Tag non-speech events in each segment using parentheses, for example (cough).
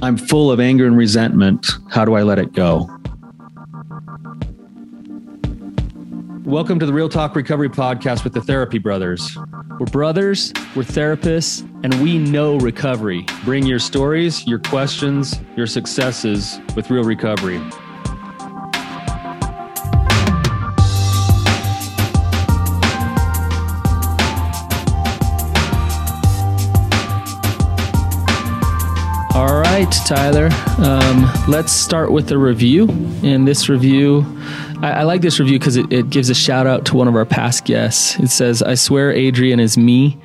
I'm full of anger and resentment. How do I let it go? Welcome to the Real Talk Recovery Podcast with the Therapy Brothers. We're brothers, we're therapists, and we know recovery. Bring your stories, your questions, your successes with real recovery. Tyler. Um, let's start with a review. And this review, I, I like this review because it, it gives a shout out to one of our past guests. It says, I swear Adrian is me.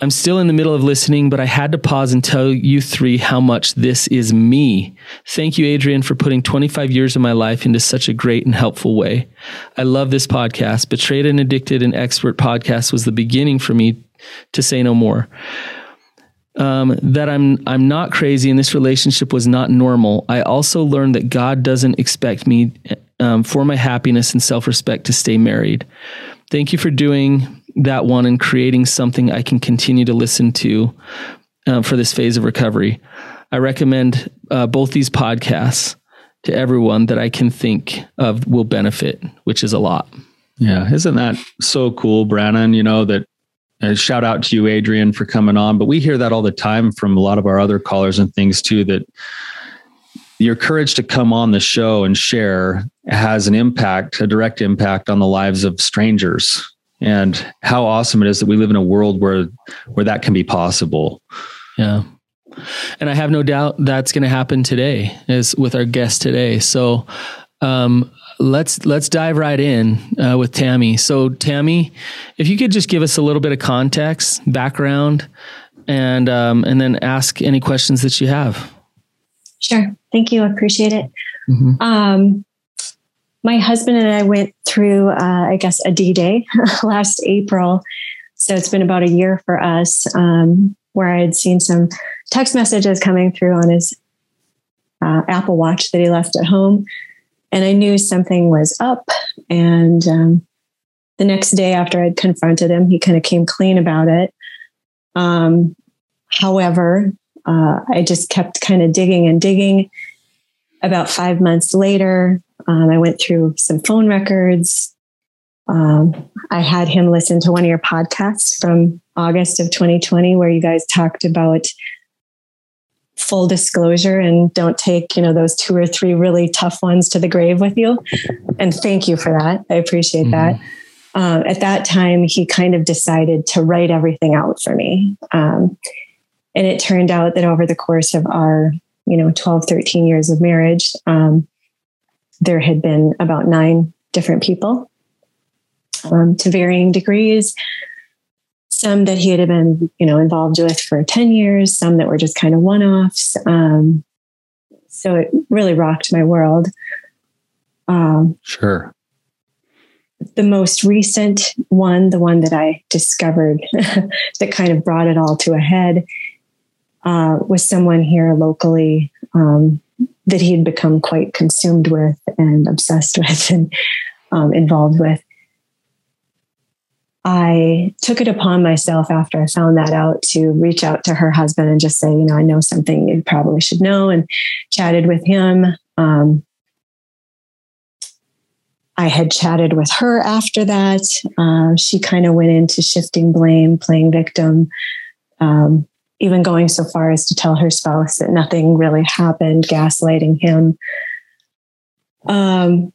I'm still in the middle of listening, but I had to pause and tell you three how much this is me. Thank you, Adrian, for putting 25 years of my life into such a great and helpful way. I love this podcast. Betrayed and Addicted and Expert podcast was the beginning for me to say no more um, that I'm I'm not crazy and this relationship was not normal. I also learned that God doesn't expect me um, for my happiness and self respect to stay married. Thank you for doing that one and creating something I can continue to listen to uh, for this phase of recovery. I recommend uh, both these podcasts to everyone that I can think of will benefit, which is a lot. Yeah, isn't that so cool, Brannon? You know that and shout out to you, Adrian, for coming on. But we hear that all the time from a lot of our other callers and things too that your courage to come on the show and share has an impact, a direct impact on the lives of strangers. And how awesome it is that we live in a world where where that can be possible. Yeah. And I have no doubt that's going to happen today is with our guest today. So um, let's let's dive right in uh, with Tami. So Tami, if you could just give us a little bit of context, background, and um, and then ask any questions that you have. Sure. Thank you. I appreciate it. Mm-hmm. Um, my husband and I went through, uh, I guess, a D Day (laughs) last April. So it's been about a year for us, um, where I had seen some text messages coming through on his uh, Apple Watch that he left at home and I knew something was up. And um, the next day after I'd confronted him, he kind of came clean about it. Um, however, uh, I just kept kind of digging and digging. About five months later, um, I went through some phone records. Um, I had him listen to one of your podcasts from August of 2020, where you guys talked about full disclosure and don't take you know those two or three really tough ones to the grave with you. And thank you for that. I appreciate mm-hmm. that. Um, at that time he kind of decided to write everything out for me. Um, and it turned out that over the course of our you know 12 13 years of marriage um, there had been about nine different people um, to varying degrees some that he had been, you know, involved with for 10 years, some that were just kind of one-offs. Um, so it really rocked my world. Um, sure. The most recent one, the one that I discovered (laughs) that kind of brought it all to a head, uh, was someone here locally um, that he had become quite consumed with and obsessed (laughs) with and um, involved with. I took it upon myself after I found that out to reach out to her husband and just say, you know, I know something you probably should know, and chatted with him. Um, I had chatted with her after that. Uh, she kind of went into shifting blame, playing victim, um, even going so far as to tell her spouse that nothing really happened, gaslighting him. Um,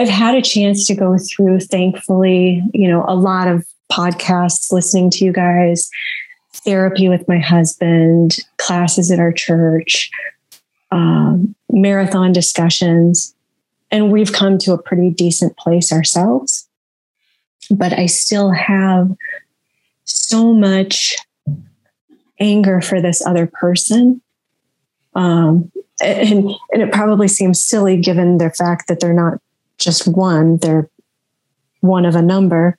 I've had a chance to go through, thankfully, you know, a lot of podcasts, listening to you guys, therapy with my husband, classes at our church, um, marathon discussions. And we've come to a pretty decent place ourselves. But I still have so much anger for this other person. Um, and, and it probably seems silly given the fact that they're not just one, they're one of a number.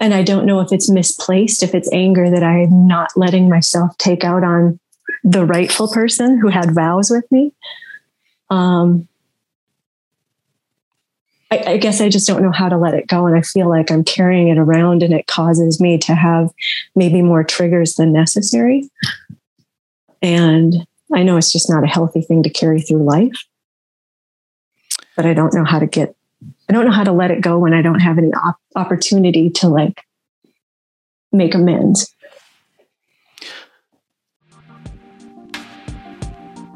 And I don't know if it's misplaced, if it's anger that I'm not letting myself take out on the rightful person who had vows with me. Um, I, I, guess I just don't know how to let it go. And I feel like I'm carrying it around and it causes me to have maybe more triggers than necessary. And I know it's just not a healthy thing to carry through life, but I don't know how to get, I don't know how to let it go when I don't have any op- opportunity to like make amends.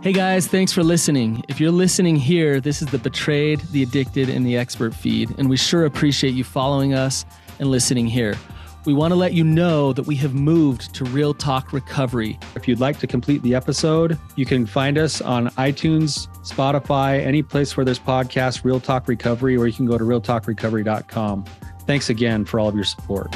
Hey guys, thanks for listening. If you're listening here, this is the Betrayed, the Addicted, and the Expert feed, and we sure appreciate you following us and listening here. We want to let you know that we have moved to Real Talk Recovery. If you'd like to complete the episode, you can find us on iTunes, Spotify, any place where there's podcasts, Real Talk Recovery, or you can go to realtalkrecovery.com. Thanks again for all of your support.